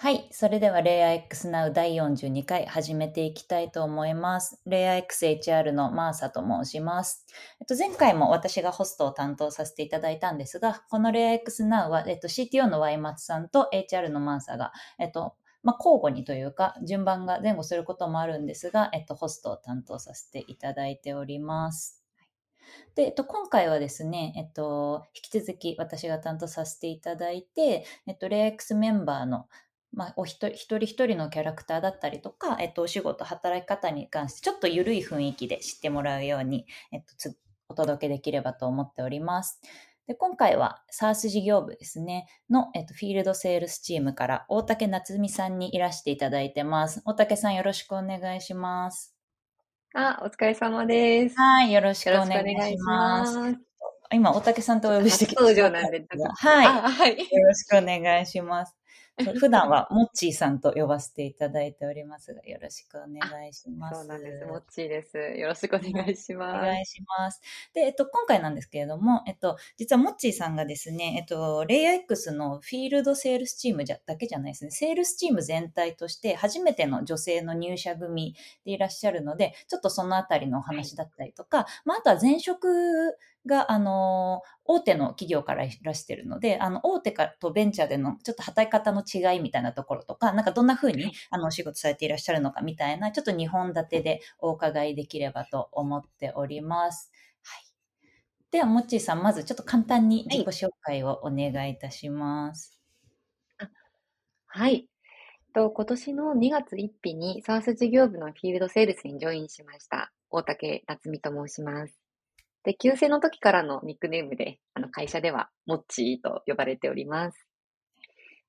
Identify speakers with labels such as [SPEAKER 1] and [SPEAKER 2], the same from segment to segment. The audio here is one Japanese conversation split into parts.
[SPEAKER 1] はい。それでは、レイヤー X Now 第42回始めていきたいと思います。レイヤー XHR のマーサと申します。えっと、前回も私がホストを担当させていただいたんですが、このレイヤー X Now は、えっと、CTO の Y 松さんと HR のマーサが、えっと、まあ、交互にというか、順番が前後することもあるんですが、えっと、ホストを担当させていただいております。で、えっと、今回はですね、えっと、引き続き私が担当させていただいて、えっと、レイヤー X メンバーのまあ、お一人一人のキャラクターだったりとか、えっと、お仕事、働き方に関して、ちょっと緩い雰囲気で知ってもらうように、えっと、つお届けできればと思っております。で今回は SARS 事業部ですね、の、えっと、フィールドセールスチームから大竹夏美さんにいらしていただいてます。大竹さんよろしくお願いします。
[SPEAKER 2] あ、お疲れ様です。
[SPEAKER 1] はい、よろしくお願いします。ます今、大竹さんとお呼びしてき
[SPEAKER 2] た。登場なんで。
[SPEAKER 1] はい。はい。よろしくお願いします。普段はモッチーさんと呼ばせていただいておりますが、よろしくお願いします。
[SPEAKER 2] そうなんです。モッチーです。よろしくお願いします。
[SPEAKER 1] お願いします。で、えっと、今回なんですけれども、えっと、実はモッチーさんがですね、えっと、レイヤー X のフィールドセールスチームじゃだけじゃないですね、セールスチーム全体として初めての女性の入社組でいらっしゃるので、ちょっとそのあたりのお話だったりとか、まあ、あとは前職が、あの、大手の企業からいらしてるので、あの、大手かとベンチャーでのちょっと働き方の違いみたいなところとか、なんかどんな風に、あの、お仕事されていらっしゃるのかみたいな、ちょっと2本立てでお伺いできればと思っております。はい。では、もっちーさん、まずちょっと簡単に自己紹介をお願いいたします。
[SPEAKER 2] はい。はいと今年の2月1日に SARS 事業部のフィールドセールスにジョインしました。大竹夏美と申します。で、旧姓の時からのニックネームで、あの、会社では、モッチーと呼ばれております。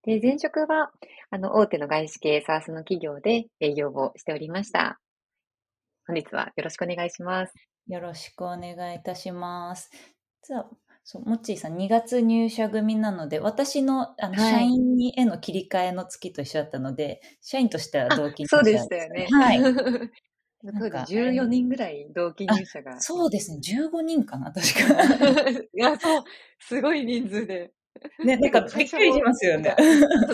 [SPEAKER 2] で、前職は、あの、大手の外資系 SARS の企業で営業をしておりました。本日はよろしくお願いします。
[SPEAKER 1] よろしくお願いいたします。実は、そう、もっちーさん2月入社組なので、私のあの、社員にへの切り替えの月と一緒だったので、社員としては同期
[SPEAKER 2] そうでしたよね。
[SPEAKER 1] はい。
[SPEAKER 2] 当時14人ぐらい同期入社が。
[SPEAKER 1] そうですね、15人かな、確か。い
[SPEAKER 2] や、そう、すごい人数で。
[SPEAKER 1] ね、なんかびっくりしますよね。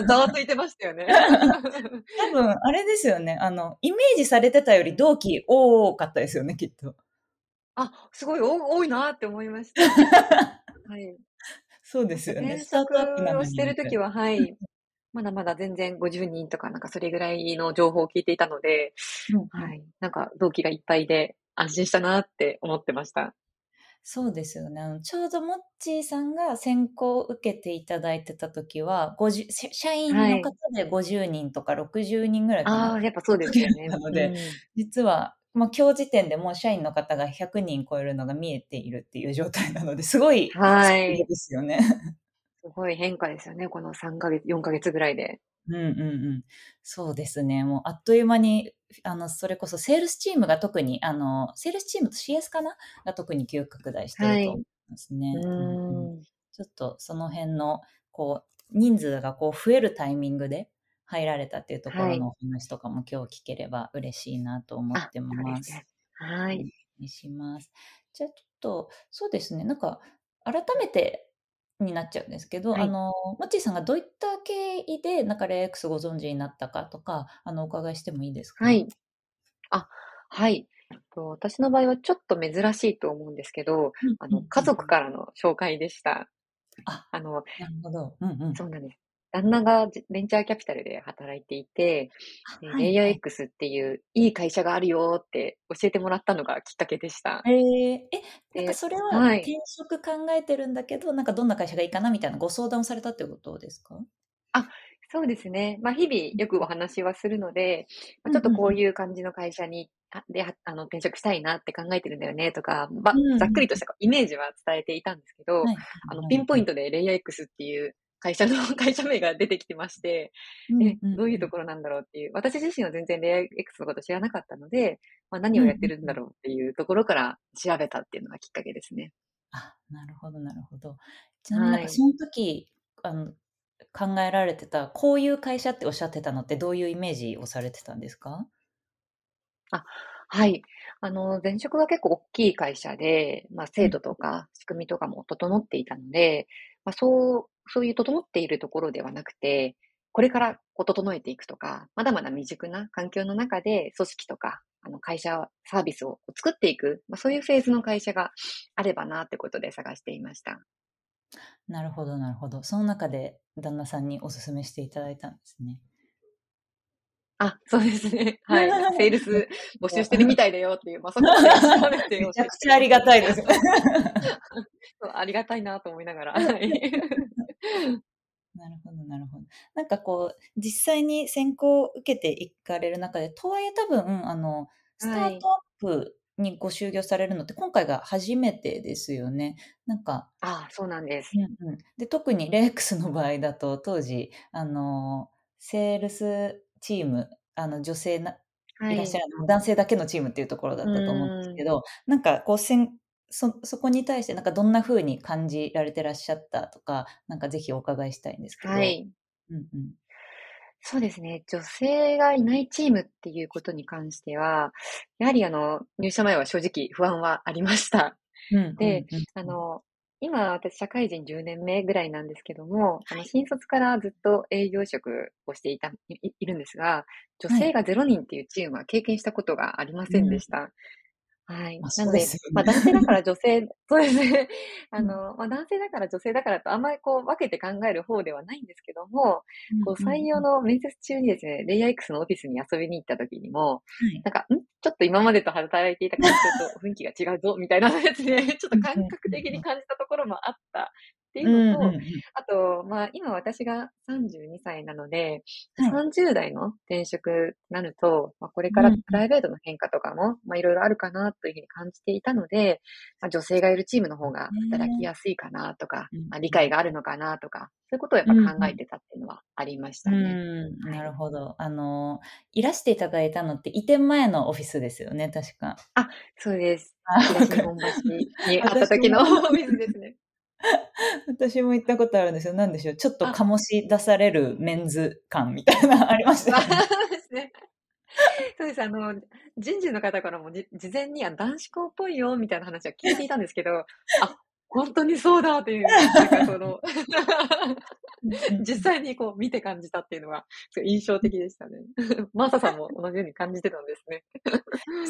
[SPEAKER 2] ざわついてましたよね。
[SPEAKER 1] 多分、あれですよね。あの、イメージされてたより同期多かったですよね、きっと。
[SPEAKER 2] あ、すごい多いなって思いました。はい。
[SPEAKER 1] そうですよね。
[SPEAKER 2] スタートアップをしてるときは、はい。まだまだ全然50人とかなんかそれぐらいの情報を聞いていたので、うん、はい。なんか同期がいっぱいで安心したなって思ってました。
[SPEAKER 1] そうですよね。ちょうどモッチーさんが選考を受けていただいてた時は、50社員の方で50人とか60人ぐらいかな。
[SPEAKER 2] はい、ああ、やっぱそうですよね。
[SPEAKER 1] なので、うん、実は、まあ、今日時点でもう社員の方が100人超えるのが見えているっていう状態なので、すごい、
[SPEAKER 2] はい。
[SPEAKER 1] ですよね。
[SPEAKER 2] すごい変化ですよね、この3ヶ月、4ヶ月ぐらいで。
[SPEAKER 1] うんうんうん。そうですね。もうあっという間に、あの、それこそセールスチームが特に、あの、セールスチームと CS かな？が特に急拡大してると思いますね。はい、うんうん、ちょっとその辺の、こう、人数がこう増えるタイミングで入られたっていうところのお話とかも今日聞ければ嬉しいなと思ってます。
[SPEAKER 2] はい。お願
[SPEAKER 1] いします。じゃあちょっと、そうですね。なんか、改めてになっちゃうんですけど、はい、あの、マッチーさんがどういった経緯で、なんかレイ X ご存知になったかとか、あの、お伺いしてもいいですか？
[SPEAKER 2] はい。あ、はい。私の場合はちょっと珍しいと思うんですけど、あの、家族からの紹介でした。
[SPEAKER 1] あ、あの、なるほど。うんうん。
[SPEAKER 2] そうなんです。旦那がベンチャーキャピタルで働いていて、はい、レイヤー X っていういい会社があるよって教えてもらったのがきっかけでした。
[SPEAKER 1] えー、え、なんかそれは転職考えてるんだけど、はい、なんかどんな会社がいいかなみたいなご相談されたってことですか？
[SPEAKER 2] あ、そうですね。まあ日々よくお話はするので、まあ、ちょっとこういう感じの会社に、で、あの、転職したいなって考えてるんだよねとか、まあ、ざっくりとしたイメージは伝えていたんですけど、あの、ピンポイントでレイヤー X っていう会社の、会社名が出てきてまして、うんうん、どういうところなんだろうっていう、私自身は全然レイヤー X のこと知らなかったので、まあ、何をやってるんだろうっていうところから調べたっていうのがきっかけですね。
[SPEAKER 1] あ、なるほど、なるほど。ちなみになんかその時、はい、あの考えられてた、こういう会社っておっしゃってたのってどういうイメージをされてたんですか？
[SPEAKER 2] あ、はい。あの、前職は結構大きい会社で、まあ、制度とか仕組みとかも整っていたので、まあ、そうそういう整っているところではなくて、これからこう整えていくとか、まだまだ未熟な環境の中で組織とか、あの会社、サービスを作っていく、まあ、そういうフェーズの会社があればなってことで探していました。
[SPEAKER 1] なるほど、なるほど。その中で旦那さんにお勧めしていただいたんですね。
[SPEAKER 2] あ、そうですね。はい。セールス募集してるみたいだよっていう、まあ、そこまで調べて
[SPEAKER 1] めちゃくちゃありがたいです。
[SPEAKER 2] ありがたいなと思いながら。はい。
[SPEAKER 1] なるほど、なるほど。なんかこう、実際に選考を受けていかれる中で、とはいえ多分、あの、スタートアップにご就業されるのって今回が初めてですよね。なんか。
[SPEAKER 2] ああ、そうなんです。
[SPEAKER 1] うんうん、で特にレックスの場合だと、当時、あの、セールスチーム、あの、女性な、はい、いらっしゃる、男性だけのチームっていうところだったと思うんですけど、なんかこう、そ、そこに対してなんかどんな風に感じられてらっしゃったとか、なんかぜひお伺いしたいんですけど。はい。うんうん。
[SPEAKER 2] そうですね。女性がいないチームっていうことに関しては、やはりあの、入社前は正直不安はありました。うん、で、あの、今私社会人10年目ぐらいなんですけども、あの、新卒からずっと営業職をしていた、いいるんですが、女性が0人っていうチームは経験したことがありませんでした。はい。まあ、なので、でね、まあ男性だから女性、そうですね。あの、まあ男性だから女性だからとあんまりこう分けて考える方ではないんですけども、こう採用の面接中にですね、レイヤー X のオフィスに遊びに行った時にも、なんか、ん？ちょっと今までと働いていた環境と雰囲気が違うぞ、みたいなやつで、ちょっと感覚的に感じたところもあったっていうのと、うんうんうん、あと、まあ、今私が32歳なので、はい、30代の転職なると、まあ、これからプライベートの変化とかも、まあ、いろいろあるかなというふうに感じていたので、まあ、女性がいるチームの方が働きやすいかなとか、まあ、理解があるのかなとか、そういうことをやっぱ考えてたっていうのはありましたね。
[SPEAKER 1] うん、なるほど。あの、いらしていただいたのって移転前のオフィスですよね、確か。
[SPEAKER 2] あ、そうです。東日本橋にあった時のオフィスですね。
[SPEAKER 1] 私も行ったことあるんですよ。なんでしょう。ちょっと醸し出されるメンズ感みたいな ありましたよね。そうですね。
[SPEAKER 2] そうです。あの、人事の方からも事前に男子校っぽいよみたいな話は聞いていたんですけど、あ、本当にそうだっていう、なんかその、実際にこう見て感じたっていうのが、印象的でしたね。マーサさんも同じように感じてたんですね。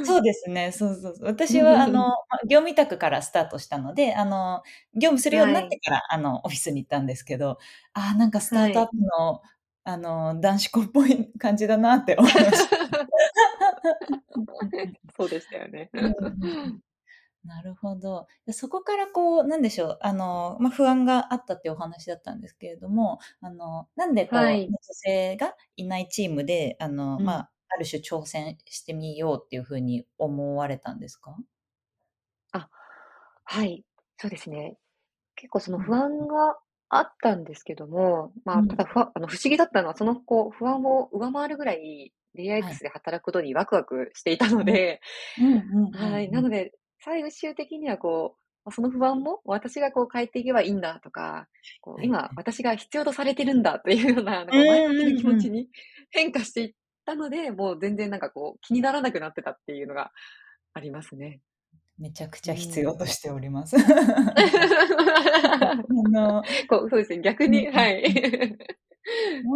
[SPEAKER 1] そうですね。そうそうそう。私は、あの、業務委託からスタートしたので、あの、業務するようになってから、はい、あの、オフィスに行ったんですけど、ああ、なんかスタートアップの、はい、あの、男子校っぽい感じだなって思いました。
[SPEAKER 2] そうでしたよね。
[SPEAKER 1] なるほど。そこからこう、なんでしょう、あの、まあ、不安があったってお話だったんですけれども、あの、なんでこう、はい、女性がいないチームで、あの、うん、まあ、ある種挑戦してみようっていうふうに思われたんですか？
[SPEAKER 2] あ、はい、そうですね。結構その不安があったんですけども、うん、まあ、ただふあの不思議だったのは、そのこう不安を上回るぐらい、DX で働くことにワクワクしていたので、はい、なので、最終的にはこう、その不安も私がこう変えていけばいいんだとか、こう今私が必要とされてるんだというような、なんか前向きな気持ちに変化していったので、もう全然なんかこう気にならなくなってたっていうのがありますね。
[SPEAKER 1] めちゃくちゃ必要としております。
[SPEAKER 2] あの こうそうですね、逆に、はい。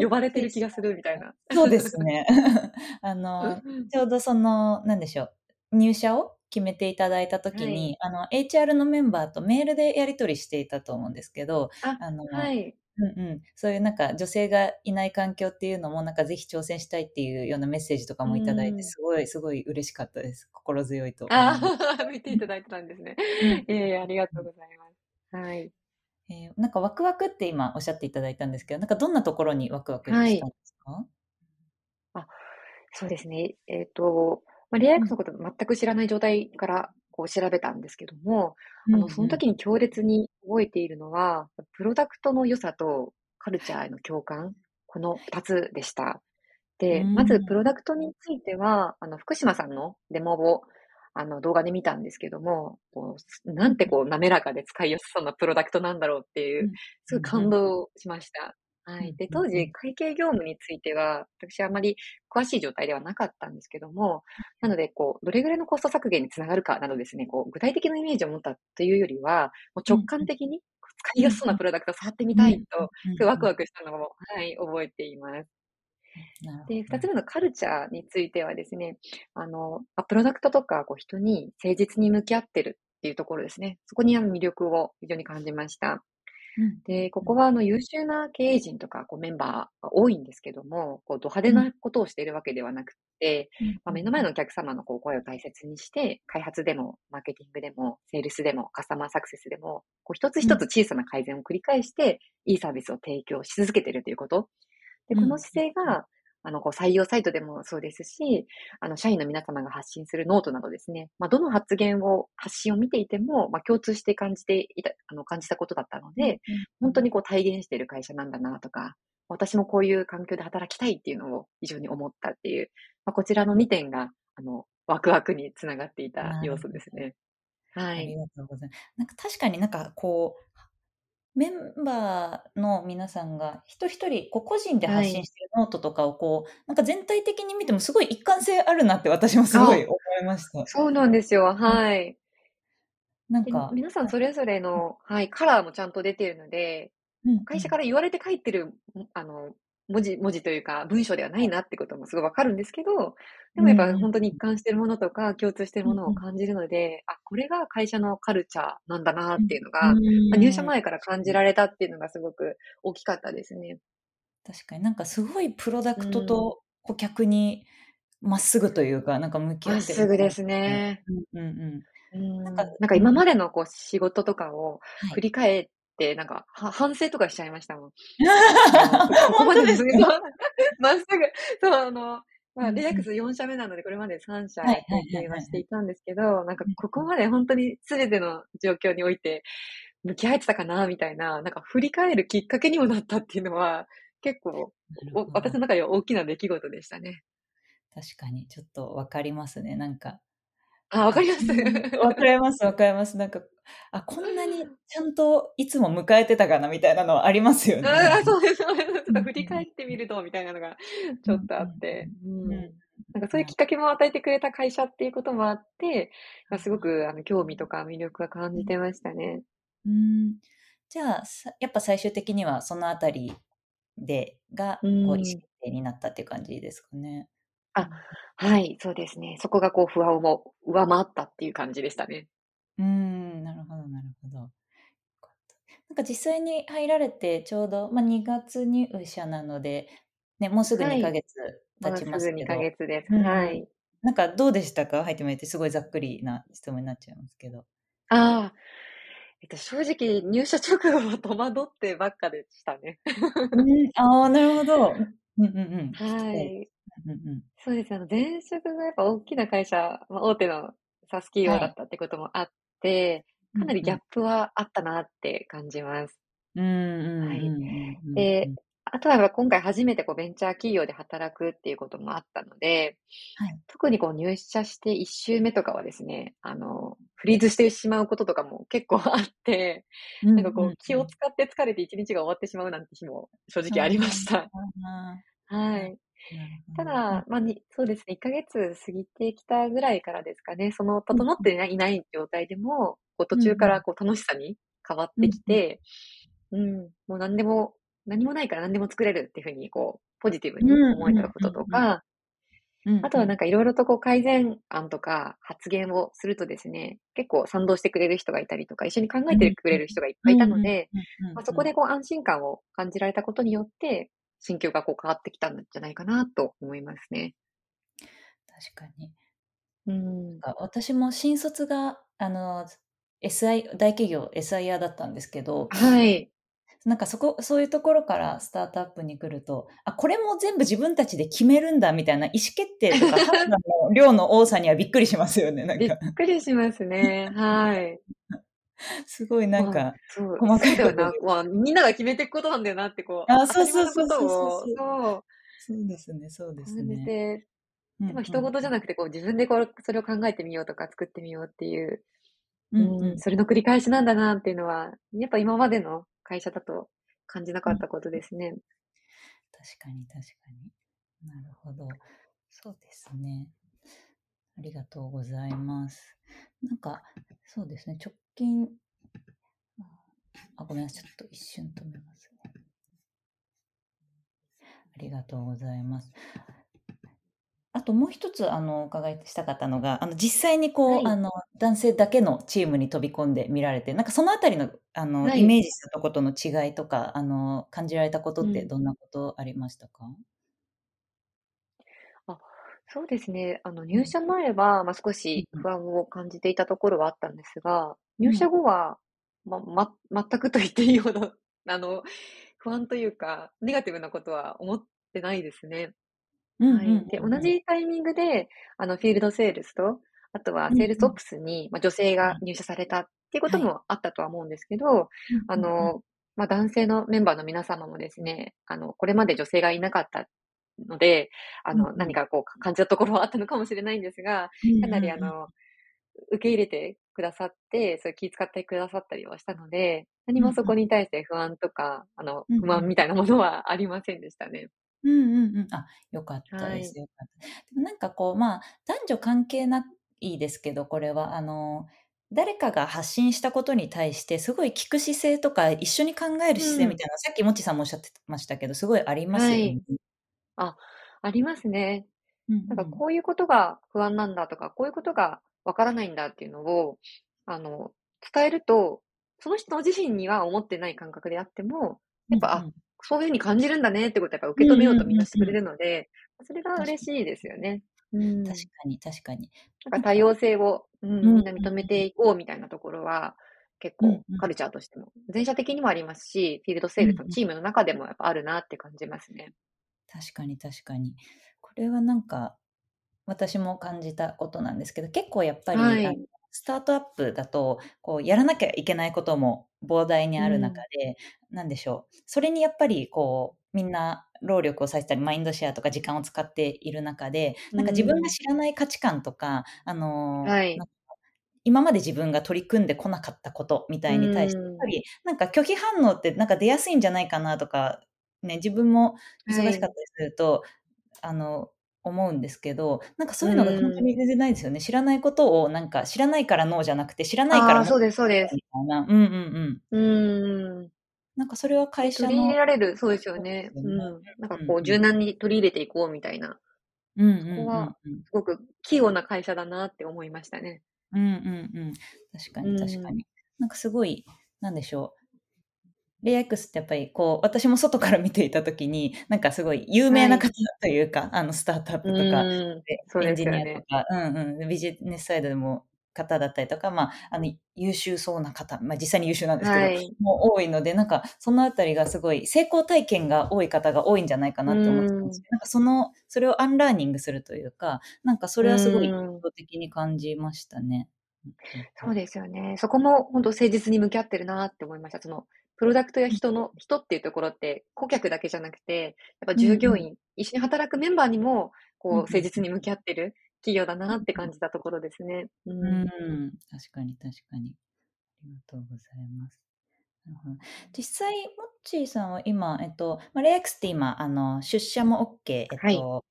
[SPEAKER 2] 呼ばれてる気がするみたいな。
[SPEAKER 1] そうですね。あの、ちょうどその、なんでしょう、入社を決めていただいたときに、はい、あの、HR のメンバーとメールでやり取りしていたと思うんですけど、あ、あの、はい。うんうん、そういうなんか女性がいない環境っていうのもなんかぜひ挑戦したいっていうようなメッセージとかもいただいて、すごいすごい嬉しかったです。心強いと。
[SPEAKER 2] ああ、見ていただいてたんですね。ええー、ありがとうございます。はい。
[SPEAKER 1] えー、なんかワクワクって今おっしゃっていただいたんですけど、なんかどんなところにワクワクしたんですか、はい、
[SPEAKER 2] あそうですね。えっ、ー、と、まあ、リアクスのこと全く知らない状態からこう調べたんですけども、あの、その時に強烈に覚えているのは、プロダクトの良さとカルチャーへの共感、この2つでした。で、まずプロダクトについては、あの、福島さんのデモを、あの、動画で見たんですけども、こうなんてこう、滑らかで使いやすそうなプロダクトなんだろうっていう、すごい感動しました。はい。で、当時、会計業務については、私はあまり詳しい状態ではなかったんですけども、なので、こう、どれぐらいのコスト削減につながるかなどですね、こう、具体的なイメージを持ったというよりは、もう直感的に、使いやすそうなプロダクト触ってみたいと、ワクワクしたのを、はい、覚えています。で、二つ目のカルチャーについてはですね、あの、プロダクトとかこう人に誠実に向き合ってるっていうところですね。そこにあの魅力を非常に感じました。で、ここはあの優秀な経営陣とかこうメンバーが多いんですけども、こうド派手なことをしているわけではなくて、まあ、目の前のお客様のこう声を大切にして、開発でも、マーケティングでも、セールスでも、カスタマーサクセスでも、こう一つ一つ小さな改善を繰り返して、いいサービスを提供し続けているということ。で、この姿勢が、あの、こう採用サイトでもそうですし、あの、社員の皆様が発信するノートなどですね、まあ、どの発言を、発信を見ていても、まあ、共通して感じていた、あの、感じたことだったので、うん、本当にこう体現している会社なんだなとか、私もこういう環境で働きたいっていうのを非常に思ったっていう、まあ、こちらの2点が、あの、ワクワクにつながっていた要素ですね。
[SPEAKER 1] はい。ありがとうございます。なんか確かになんかこう、メンバーの皆さんが一人一人こう個人で発信してるノートとかをこう、なんか全体的に見てもすごい一貫性あるなって私もすごい思いました。
[SPEAKER 2] そうなんですよ。はい。なんか。皆さんそれぞれの、はい、カラーもちゃんと出てるので、会社から言われて書いてる、あの、文字、文字というか文章ではないなってこともすごいわかるんですけど、でもやっぱ本当に一貫してるものとか共通してるものを感じるので、あ、これが会社のカルチャーなんだなっていうのが、まあ、入社前から感じられたっていうのがすごく大きかったですね。
[SPEAKER 1] 確かになんかすごいプロダクトと顧客にまっすぐというか、なんか向き合って
[SPEAKER 2] る。まっすぐですね。うんうんうん。なんか、なんか今までのこう仕事とかを振り返っ、なんか、は反省とかしちゃいましたもん。ここまでですね。まっすぐ、そう、あの、まあ、レアクス4社目なので、これまで3社経験はしていたんですけど、なんか、ここまで本当に全ての状況において、向き合えてたかな、みたいな、なんか振り返るきっかけにもなったっていうのは、結構、私の中では大きな出来事でしたね。
[SPEAKER 1] 確かに、ちょっとわかりますね。なんか、
[SPEAKER 2] あ、わかります。
[SPEAKER 1] わかります、わかります。なんか、あ、こんなにちゃんといつも迎えてたかなみたいなのはありますよね。
[SPEAKER 2] あそうです、そうです。ちょっと振り返ってみると、みたいなのがちょっとあって。うん。なんかそういうきっかけも与えてくれた会社っていうこともあって、すごくあの興味とか魅力は感じてましたね。
[SPEAKER 1] うん。じゃあ、やっぱ最終的にはそのあたりで、が、こう、意思決定になったっていう感じですかね。
[SPEAKER 2] あ、はい、そうですね。そこがこう不安も上回ったっていう感じでしたね。
[SPEAKER 1] うーん、なるほどなるほど。なんか実際に入られてちょうど、ま、2月入社なので、ね、もうすぐ2ヶ月経ちますけど。
[SPEAKER 2] すぐ2ヶ月です。はい。
[SPEAKER 1] なんかどうでしたか？入ってみてすごいざっくりな質問になっちゃいますけど。
[SPEAKER 2] ああ、えっと、正直入社直後は戸惑ってばっかでしたね。
[SPEAKER 1] うん、ああ、なるほど。うんうんうん。
[SPEAKER 2] はい。うんうん、そうです。あの、前職がやっぱ大きな会社、まあ、大手のサス企業だったってこともあって、はい、かなりギャップはあったなって感じます。うんうんはい。で、あとは今回初めてこうベンチャー企業で働くっていうこともあったので、はい、特にこう入社して1週目とかはですね、あの、フリーズしてしまうこととかも結構あって、なんかこう気を使って疲れて1日が終わってしまうなんて日も正直ありました。はい。ただ、まあ、にそうですね、1ヶ月過ぎてきたぐらいからですかね、その整っていない状態でも、こう途中からこう楽しさに変わってきて、うん、もう何でも、何もないから何でも作れるっていうふうに、こう、ポジティブに思えたこととか、あとはなんかいろいろとこう改善案とか発言をするとですね、結構賛同してくれる人がいたりとか、一緒に考えてくれる人がいっぱいいたので、そこでこう安心感を感じられたことによって、心境がこう変わってきたんじゃないかなと思いますね。
[SPEAKER 1] 確かに。うん、私も新卒が、あの、SI、大企業 SIR だったんですけど、
[SPEAKER 2] はい。
[SPEAKER 1] なんかそこ、そういうところからスタートアップに来ると、あ、これも全部自分たちで決めるんだみたいな意思決定とか 量の多さにはびっくりしますよね、なんか。
[SPEAKER 2] びっくりしますね。はい。
[SPEAKER 1] すごいなんか、
[SPEAKER 2] そう細かいことな、まあ、みんなが決めていくことなんだよなってこ
[SPEAKER 1] う。あ、そうそうそうそうそう。そうですね、そうですね。
[SPEAKER 2] で、でも人事じゃなくてこう自分でこうそれを考えてみようとか作ってみようっていう、うん、うん、それの繰り返しなんだなっていうのは、やっぱ今までの会社だと感じなかったことですね。うん、
[SPEAKER 1] 確かに確かに。なるほど。そうですね。ありがとうございます。なんか、そうですね、直近、あ、ごめん。ちょっと一瞬止めますね。ありがとうございます。あともう一つ、あの、お伺いしたかったのが、あの、実際にこう、
[SPEAKER 2] はい。
[SPEAKER 1] あの、男性だけのチームに飛び込んで見られて、なんかそのあたりの、あの、
[SPEAKER 2] はい。
[SPEAKER 1] イメージしたとことの違いとか、あの、感じられたことって
[SPEAKER 2] うん。
[SPEAKER 1] どんなことありましたか？
[SPEAKER 2] あ、そうですね。あの、入
[SPEAKER 1] うん。
[SPEAKER 2] 社前は、ま、少
[SPEAKER 1] うんうん。
[SPEAKER 2] し不安を感じていたところはあったんですが、入社
[SPEAKER 1] うん。
[SPEAKER 2] 後は、まま全くと言っていいほど、あの、不安というか、ネガティブなことは思ってないですね。
[SPEAKER 1] うんうん
[SPEAKER 2] はい。で、同。じタイミングで、あの、フィールドセールスと、あとは。セールスオプスに、ま、女性
[SPEAKER 1] はい。
[SPEAKER 2] が入社されたっていうこと
[SPEAKER 1] はい。
[SPEAKER 2] もあったとは思うんですけど、
[SPEAKER 1] うんうんうん。
[SPEAKER 2] あの、ま、男性のメンバーの皆様もですね、あの、これまで女性がいなかったので、あの、
[SPEAKER 1] うんうん。
[SPEAKER 2] 何かこう、か感じたところはあったのかもしれないんですが、
[SPEAKER 1] うん
[SPEAKER 2] かなり
[SPEAKER 1] うんうん。
[SPEAKER 2] あの、受け入れてくださって、そういう気遣ってくださったりはしたので、何もそ
[SPEAKER 1] うんうん。
[SPEAKER 2] こに対して不安とか、あの、
[SPEAKER 1] うんうん。
[SPEAKER 2] 不満みたいなものはありませんでしたね。
[SPEAKER 1] うんうんうん。あ、良かった
[SPEAKER 2] はい。
[SPEAKER 1] です。良かった。でもなんかこう、まあ、男女関係ないですけど、これはあの、誰かが発信したことに対して、すごい聞く姿勢とか、一緒に考える
[SPEAKER 2] うん。
[SPEAKER 1] 姿勢みたいな、さっきモッチーさんもおっしゃってましたけど、すごいありますよね。
[SPEAKER 2] はい。あ、ありますね。
[SPEAKER 1] うんう
[SPEAKER 2] なんか
[SPEAKER 1] ん。
[SPEAKER 2] こういうことが不安なんだとか、こういうことがわからないんだっていうのを、あの、伝えると、その人自身には思ってない感覚であっても、やっぱ、あ、
[SPEAKER 1] うんうん。
[SPEAKER 2] そういう風に感じるんだねってことはやっぱ
[SPEAKER 1] うん
[SPEAKER 2] 受け止めようと。みんなしてくれるので、それが。嬉しいですよね。う
[SPEAKER 1] 確
[SPEAKER 2] ん。
[SPEAKER 1] かに確かに。
[SPEAKER 2] なんか多様性を、う
[SPEAKER 1] うん
[SPEAKER 2] みんな認め
[SPEAKER 1] うん。
[SPEAKER 2] ていこうみたいなところは、結構カ。ルチャーとしても、全社的にもありますし、フィールドセールスの。チームの中でもやっぱあるなって感じますね。
[SPEAKER 1] 確かに確かに。これはなんか私も感じたことなんですけど、結構やっぱり、
[SPEAKER 2] はい。
[SPEAKER 1] スタートアップだと、こうやらなきゃいけないことも膨大にある中
[SPEAKER 2] うん。
[SPEAKER 1] で、なんでしょう、それにやっぱりこう、みんな労力を割いたり、マインドシェアとか時間を使っている中で、
[SPEAKER 2] う
[SPEAKER 1] なんか自分が
[SPEAKER 2] ん。
[SPEAKER 1] 知らない価値観とか、あの、
[SPEAKER 2] はい。
[SPEAKER 1] 今まで自分が取り組んでこなかったことみた
[SPEAKER 2] う
[SPEAKER 1] いに対して、やっぱ
[SPEAKER 2] ん。
[SPEAKER 1] りなんか拒否反応ってなんか出やすいんじゃないかなとか、ね、自分も
[SPEAKER 2] はい。
[SPEAKER 1] 忙しかったりすると、あの、思うんですけど、なんか
[SPEAKER 2] う
[SPEAKER 1] そういうのがほんと
[SPEAKER 2] ん。
[SPEAKER 1] に全然ないですよね。知らないことをなんか知らないからノーじゃなくて、知らないからもっと
[SPEAKER 2] そうですそうです。
[SPEAKER 1] みたいな。うんうんうん。
[SPEAKER 2] うーん。
[SPEAKER 1] なんかそれは
[SPEAKER 2] で、
[SPEAKER 1] 会社
[SPEAKER 2] 取り入れ
[SPEAKER 1] の
[SPEAKER 2] られるそうですよね。うん。なんかこう
[SPEAKER 1] うんうん。
[SPEAKER 2] 柔軟に取り入れていこうみたいな、
[SPEAKER 1] うんう
[SPEAKER 2] そこは
[SPEAKER 1] んうんうん。
[SPEAKER 2] すごく器用な会社だなって思いましたね。
[SPEAKER 1] うんうんうん。確か
[SPEAKER 2] う
[SPEAKER 1] に確か
[SPEAKER 2] ん。
[SPEAKER 1] に。なんかすごい、なんでしょう、 LayerX ってやっぱりこう、私も外から見ていた時に、なんかすごい有名
[SPEAKER 2] はい。
[SPEAKER 1] な方というか、あのスタートアップとかエンジニアとか、うんうん、ビジネスサイドでも方だったりとか、まあ、あの優秀そうな方、ま、実際に優秀なんですけど、
[SPEAKER 2] はい。
[SPEAKER 1] も多いので、なんかそのあたりがすごい成功体験が多い方が多いんじゃないか
[SPEAKER 2] う
[SPEAKER 1] なって思ってたんです。けど、なんかその、それをアンラーニングするというか、なんかそ
[SPEAKER 2] う
[SPEAKER 1] れはすごい。印象的に感じましたね。
[SPEAKER 2] そうですよね。そこもほんと誠実に向き合ってるなって思いました。その、プロダクトや
[SPEAKER 1] うん。
[SPEAKER 2] 人の人っていうところって、顧客だけじゃなくて、やっぱ。従業員、一緒に働くメンバーにも、こう。誠実に向き合ってる企業だなって。感じたところですね。う
[SPEAKER 1] う
[SPEAKER 2] ん。
[SPEAKER 1] ーん、確かに確かに。ありがとうございます。実際、モッチーさんは今、えっと、ま、レイアックスって今、あの、出社もオッケー、えっ
[SPEAKER 2] はい。
[SPEAKER 1] と、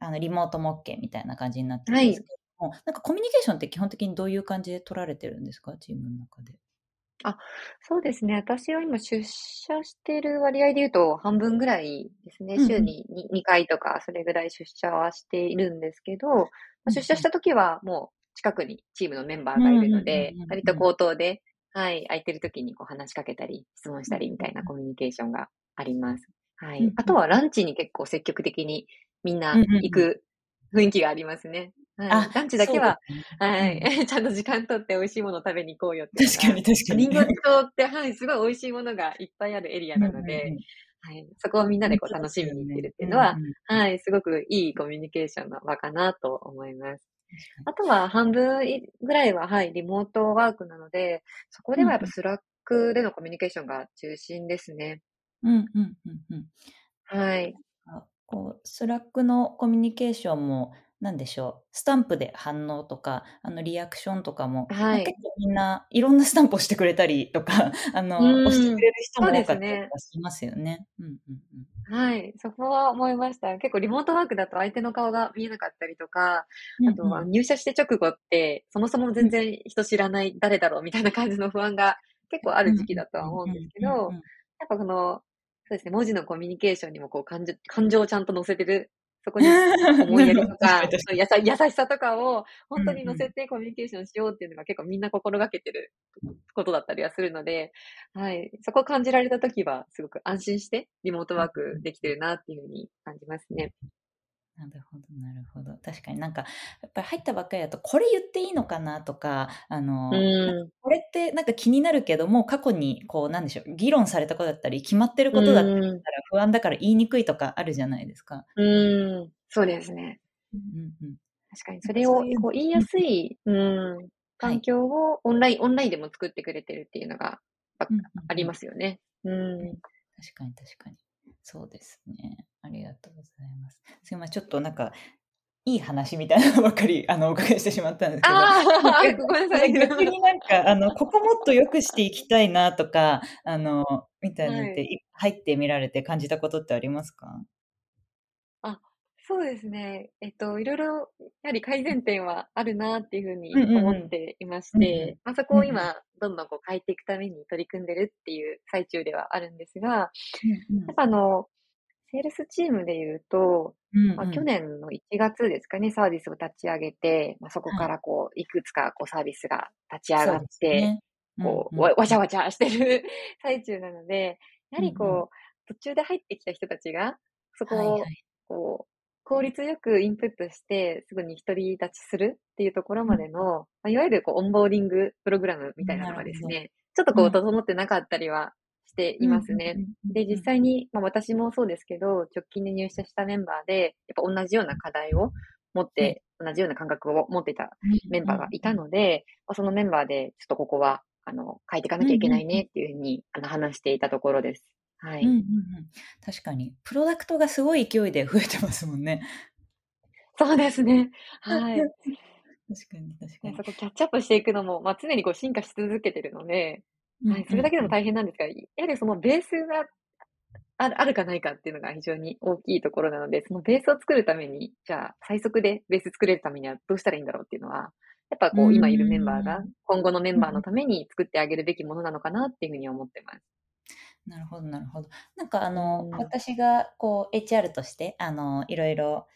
[SPEAKER 1] あの、リモートもオッケーみたいな感じになってる
[SPEAKER 2] はい。
[SPEAKER 1] んですけども、なんかコミュニケーションって基本的にどういう感じで取られてるんですか？チームの中で。
[SPEAKER 2] あ、そうですね。私は今出社してる割合で言うと半分ぐらいですね。
[SPEAKER 1] うんうん。
[SPEAKER 2] 週にに2回とかそれぐらい出社はしているんですけど、ま、
[SPEAKER 1] うんうん。
[SPEAKER 2] 出社した時はもう近くにチームのメンバーがいる
[SPEAKER 1] うんうんうん
[SPEAKER 2] ので、割と。口頭で、はい、空いてる時にこう話しかけたり、質問し
[SPEAKER 1] うん
[SPEAKER 2] たりみたいな。コミュニケーションがあります。はい。
[SPEAKER 1] うんうん。
[SPEAKER 2] あとはランチに結構積極的にみんな
[SPEAKER 1] うんうんうん。
[SPEAKER 2] 行く雰囲気がありますね。はい。
[SPEAKER 1] あ、
[SPEAKER 2] ランチだけは、はい、
[SPEAKER 1] ん。
[SPEAKER 2] ちゃんと時間取って美味しいもの食べに行こうよって
[SPEAKER 1] 確か
[SPEAKER 2] が、
[SPEAKER 1] に確かに。
[SPEAKER 2] 人形町ってはい、すごい美味しいものがいっぱいあるエリアなので、
[SPEAKER 1] んうん。
[SPEAKER 2] はい、そこをみんなでこう楽しみに行ってるっていうのは、
[SPEAKER 1] んうん。
[SPEAKER 2] はい、すごくいいコミュニケーションの場かなと思います。あとは半分いぐらいは、はい、リモートワークなので、そこではやっぱ。 Slack でのコミュニケーションが中心ですね。
[SPEAKER 1] うんうんうんうん。
[SPEAKER 2] はい。
[SPEAKER 1] あ、こう、 Slack のコミュニケーションも、なんでしょう、スタンプで反応とか、あの、リアクションとかも、ま、
[SPEAKER 2] はい。
[SPEAKER 1] 結構みんないろんなスタンプをしてくれたりとか、あ
[SPEAKER 2] う
[SPEAKER 1] の、押してくれる人も多かったりしますよね。うんうんうん。
[SPEAKER 2] はい、そこは思いました。結構リモートワークだと相手の顔が見えなかったりとか、あとは。入社して直後って、そもそも
[SPEAKER 1] うん。
[SPEAKER 2] 全然人知らない、誰だろうみたいな感じの不安が結構ある時期だとは思うんですけど、やっぱこの、そうですね、文字のコミュニケーションにもこう感情感情をちゃんと乗せてるそこに 思いやりとか、優しさとかを本当に乗せてコミュニケーションしようっていうのが結構みんな心がけてることだったりはするので、はい。そこを感じられたときはすごく安心してリモートワークできてるなっていうふうに感じますね。
[SPEAKER 1] なるほど、なるほど。確かになんか、やっぱり入ったばっかりだと、これ言っていいのかなとか、あの、これってなんか気になるけども、過去にこう、なんでしょう、議論されたことだったり、決まってることだったら不安だから言いにくいとかあるじゃないですか。
[SPEAKER 2] うん、そうですね。うんうん、確かに、それをこう言いやすい、うん、環境をオンライン、オンラインでも作ってくれてるっていうのがあ,、ありますよね。うん。
[SPEAKER 1] 確かに確かに。そうですね。ありがとうございます。すいません、ちょっとなんか、いい話みたいなのばっかりあのお伺いしてしまったんですけど、あ
[SPEAKER 2] ごめんなさい。
[SPEAKER 1] 逆になんかあの、ここもっと良くしていきたいなとか、あの、みたいなって、入ってみられて感じたことってありますか？
[SPEAKER 2] あ、そうですね。えっと、いろいろ、やはり改善点はあるなっていうふうに思っていまして、まあ、そこを今、どんどんこう変えていくために取り組んでるっていう最中ではあるんですが、やっぱあの、セールスチームで言うと、うんうん、まあ、去年の1月ですかね、サービスを立ち上げて、まあ、そこからこう、いくつかこうサービスが立ち上がって、ね。うんうん、こう、わちゃわちゃしてる 最中なので、やはりこう、うんうん、途中で入ってきた人たちが、そこを、こう、効率よくインプットして、すぐに独り立ちするっていうところまでの、まあ、いわゆるこうオンボーディングプログラムみたいなのがですね、ちょっとこう、整ってなかったりはしていますね。で、実際に、まあ私もそうですけど、直近で入社したメンバーで、やっぱ同じような課題を持って、同じような感覚を持っていたメンバーがいたので、まあ、そのメンバーで、ちょっとここは、あの、変えていかなきゃいけないねっていうふうに、あの、話していたところです。はい、うんうんうん。
[SPEAKER 1] 確かに。プロダクトがすごい勢いで増えてますもんね。
[SPEAKER 2] そうですね。はい。
[SPEAKER 1] 確かに、確かに。
[SPEAKER 2] そこキャッチアップしていくのも、まあ、常にこう進化し続けてるので、はい、それだけでも大変なんですが、やはりそのベースがあるあるかないかっていうのが非常に大きいところなので、そのベースを作るために、じゃあ最速でベース作れるためにはどうしたらいいんだろうっていうのは、やっぱこう今いるメンバーが今後のメンバーのために作ってあげるべきものなのかなっていうふうに思ってます。
[SPEAKER 1] なるほど、なるほど。なんかあの、うん、私がこう HR としてあのいろいろ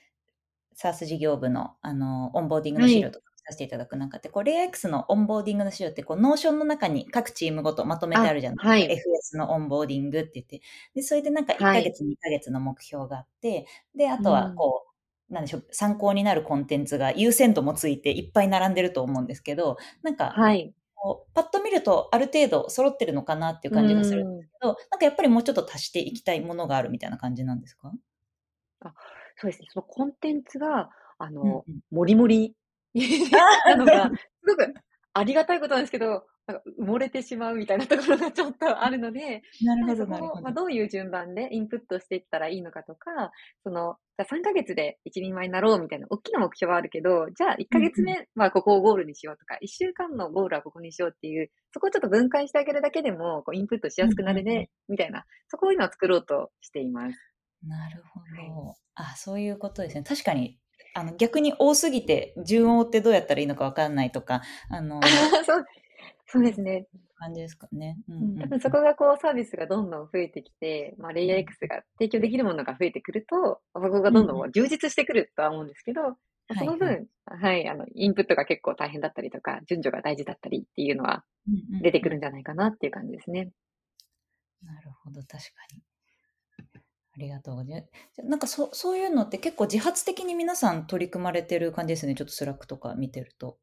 [SPEAKER 1] SARS 事業部のあのオンボーディングの資料とかさせていただく中で、こう、 LayerX のオンボーディングの資料って、こう、 Notion の中に各チームごとまとめてあるじゃないですか。はい、FS のオンボーディングって言って。で、それでなんか1ヶ月、2ヶ月の目標があって、で、あとはこう、うん、なんでしょう、参考になるコンテンツが優先度もついていっぱい並んでると思うんですけど、なんか、はい。こうパッと見るとある程度揃ってるのかなっていう感じがするんですけど、うん、なんかやっぱりもうちょっと足していきたいものがあるみたいな感じなんですか？
[SPEAKER 2] あそうですね。そのコンテンツが、あの、うんうん、もりもり なのが、すごくありがたいことなんですけど、なんか埋もれてしまうみたいなところがちょっとあるので、
[SPEAKER 1] なるほど、なるほど。
[SPEAKER 2] まあ、どういう順番でインプットしていったらいいのかとか、その、3ヶ月で一人前になろうみたいな大きな目標はあるけど、じゃあ1ヶ月目はここをゴールにしようとか、1週間のゴールはここにしようっていう、そこをちょっと分解してあげるだけでも、こうインプットしやすくなるね、みたいな、そこを今作ろうとしています。
[SPEAKER 1] なるほど。あ、そういうことですね。確かにあの逆に多すぎて順を追ってどうやったらいいのか分かんないとか、あの
[SPEAKER 2] そうですね。
[SPEAKER 1] 感じですかね。
[SPEAKER 2] うん、うん、多分そこがこうサービスがどんどん増えてきて、まあ、レイヤー X が提供できるものが増えてくると、そこがどんどん充実してくるとは思うんですけど、うんその分、はい、はい、あの、インプットが結構大変だったりとか、順序が大事だったりっていうのは出てくるんじゃないかなっていう感じですね。
[SPEAKER 1] なるほど、確かに。ありがとうございます。なんかそそういうのって結構自発的に皆さん取り組まれてる感じですね。ちょっと Slack とか見てると。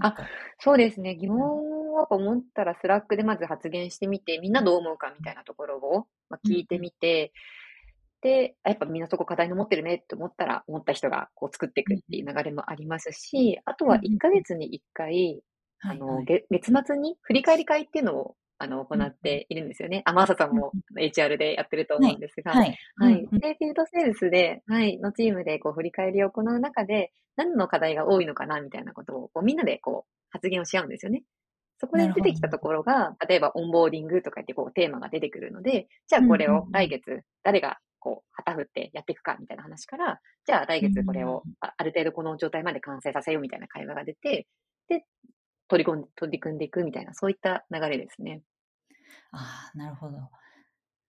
[SPEAKER 2] あ、そうですね。疑問を思ったら Slack でまず発言してみて、みんなどう思うかみたいなところを、ま聞いてみて、うん、で、やっぱみんなそこ課題の持ってるねって思ったら、思った人がこう作っていくっていう流れもありますし、あとは1ヶ月に1回、あの、月末に振り返り会っていうのをあの、行っているんですよね。あ、マーサさんも HR でやってると思うんですが、はい。はい。で、フィールドセールスで、はい、のチームでこう振り返りを行う中で、何の課題が多いのかなみたいなことをこうみんなでこう発言をし合うんですよね。そこで出てきたところが、例えばオンボーディングとか言ってこうテーマが出てくるので、じゃあこれを来月誰がこう旗振ってやっていくかみたいな話から、じゃあ来月これをある程度この状態まで完成させようみたいな会話が出て、で、取り込んで、取り組んでいくみたいな、そういった流れですね。
[SPEAKER 1] ああ、なるほど。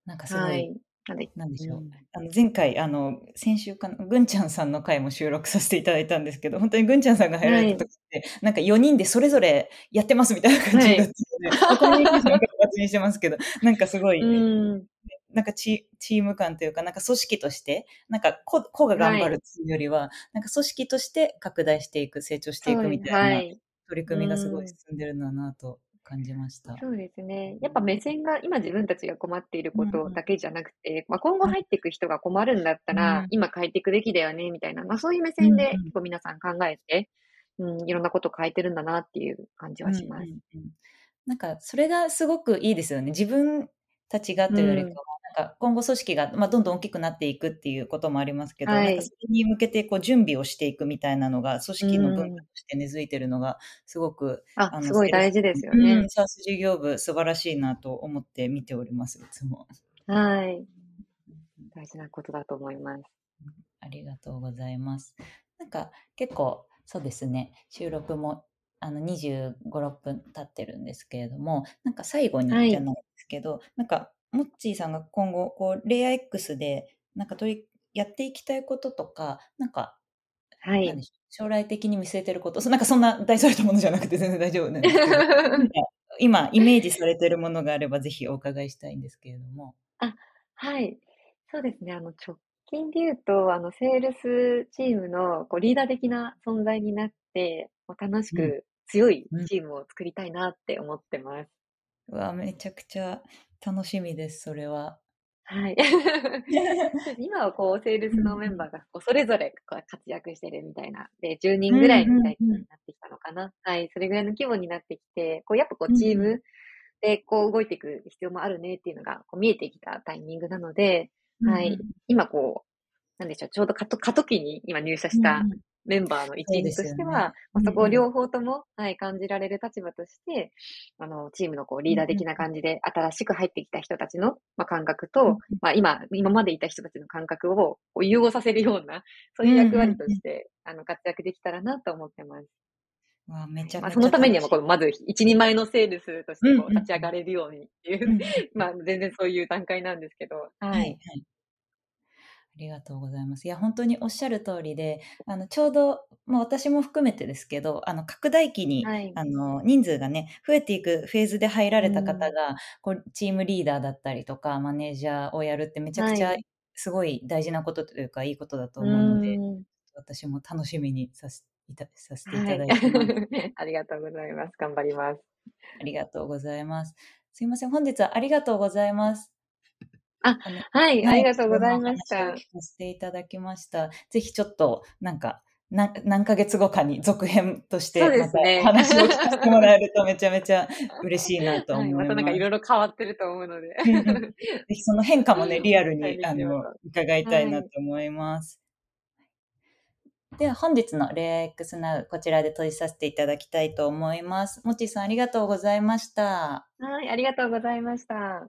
[SPEAKER 1] なんかすごい、
[SPEAKER 2] はい。
[SPEAKER 1] なんでなんでしょう。
[SPEAKER 2] うん、
[SPEAKER 1] あの前回、あの、先週かな、ぐんちゃんさんの回も収録させていただいたんですけど、本当にぐんちゃんさんが入られた時って、はい、なんか4人でそれぞれやってますみたいな感じだったので、はい、コミュニケーションが活にしてますけど、なんかすごい、うん。なんかチチーム感というか、なんか組織として、なんか個個が頑張るっていうよりは、はい、なんか組織として拡大していく、成長していくみたいな取り組みがすごい進んでるんだなと感じました。
[SPEAKER 2] そうですね。やっぱ目線が今自分たちが困っていることだけじゃなくて、まあ、今後入っていく人が困るんだったら、今変えていくべきだよね、みたいな、まあ、そういう目線で結構皆さん考えて、うん、いろんなことを変えてるんだなっていう感じはします。うんうんうん、
[SPEAKER 1] なんか、それがすごくいいですよね。自分たちがというよりかは、か今後組織が、まあ、どんどん大きくなっていくっていうこともありますけど、はい、なんかそれに向けてこう準備をしていくみたいなのが、組織の文化として根付いてるのが、すごく、
[SPEAKER 2] ああすごい大事ですよね。
[SPEAKER 1] うん、サース事業部、素晴らしいなと思って見ております、いつも。
[SPEAKER 2] はい。大事なことだと思います。
[SPEAKER 1] ありがとうございます。なんか結構、そうですね、収録もあの25、6分経ってるんですけれども、なんか最後にじゃないですけど、はい、なんかモッチーさんが今後、こう、レイヤー X で、なんか取り、やっていきたいこととか、なんか、
[SPEAKER 2] はい。
[SPEAKER 1] 将来的に見据えてること、なんかそんな大それたものじゃなくて全然大丈夫なんですけど、今、イメージされてるものがあれば、ぜひお伺いしたいんですけれども。
[SPEAKER 2] あ、はい。そうですね。あの、直近で言うと、あの、セールスチームのこうリーダー的な存在になって、楽しく強いチームを作りたいなって思ってます。
[SPEAKER 1] うん、うわ、めちゃくちゃ楽しみです、それは。
[SPEAKER 2] はい。今はこう、セールスのメンバーがこうそれぞれ活躍してるみたいな。で、10人ぐらいみたいになってきたのかな。はい。それぐらいの規模になってきて、こう、やっぱこう、チームでこう、動いていく必要もあるねっていうのがこう見えてきたタイミングなので、はい。今こう、なんでしょう、ちょうど過渡期に今入社したメンバーの一員としては、そ、ねまあ、そこを両方とも、はい、感じられる立場として、あの、チームのこうリーダー的な感じで、新しく入ってきた人たちの、まあ、感覚と、まあ、今、今までいた人たちの感覚をこう融合させるような、そういう役割として、あの、活躍できたらなと思ってます。
[SPEAKER 1] わめちゃ
[SPEAKER 2] まあ、そのためにはまず一人前のセールスとしてこう立ち上がれるようにっていう、まあ全然そういう段階なんですけど、
[SPEAKER 1] はい。はい、ありがとうございます。いや、本当におっしゃる通りで、あの、ちょうど、まあ、私も含めてですけど、あの、拡大期に、はい、あの、人数がね、増えていくフェーズで入られた方が、うん、こう、チームリーダーだったりとか、マネージャーをやるってめちゃくちゃ、すごい大事なことというか、いいことだと思うので、うん、私も楽しみにさせさせていただいてます、はい、
[SPEAKER 2] ありがとうございます。頑張ります。
[SPEAKER 1] ありがとうございます。すいません。本日はありがとうございます。
[SPEAKER 2] あ、はい、ありがとうございました。
[SPEAKER 1] させていただきました。ぜひちょっと、なんか、な何ヶ月後かに続編として、また話を聞かせてもらえると めちゃめちゃ嬉しいなと 思います。はい、ま
[SPEAKER 2] たなんかいろいろ変わってると思うので。
[SPEAKER 1] ぜひその変化もね、リアルに、あの、伺いたいなと思います。はい、では本日のレア X Now こちらで閉じさせていただきたいと思います。もちさんありがとうございました。
[SPEAKER 2] はい、ありがとうございました。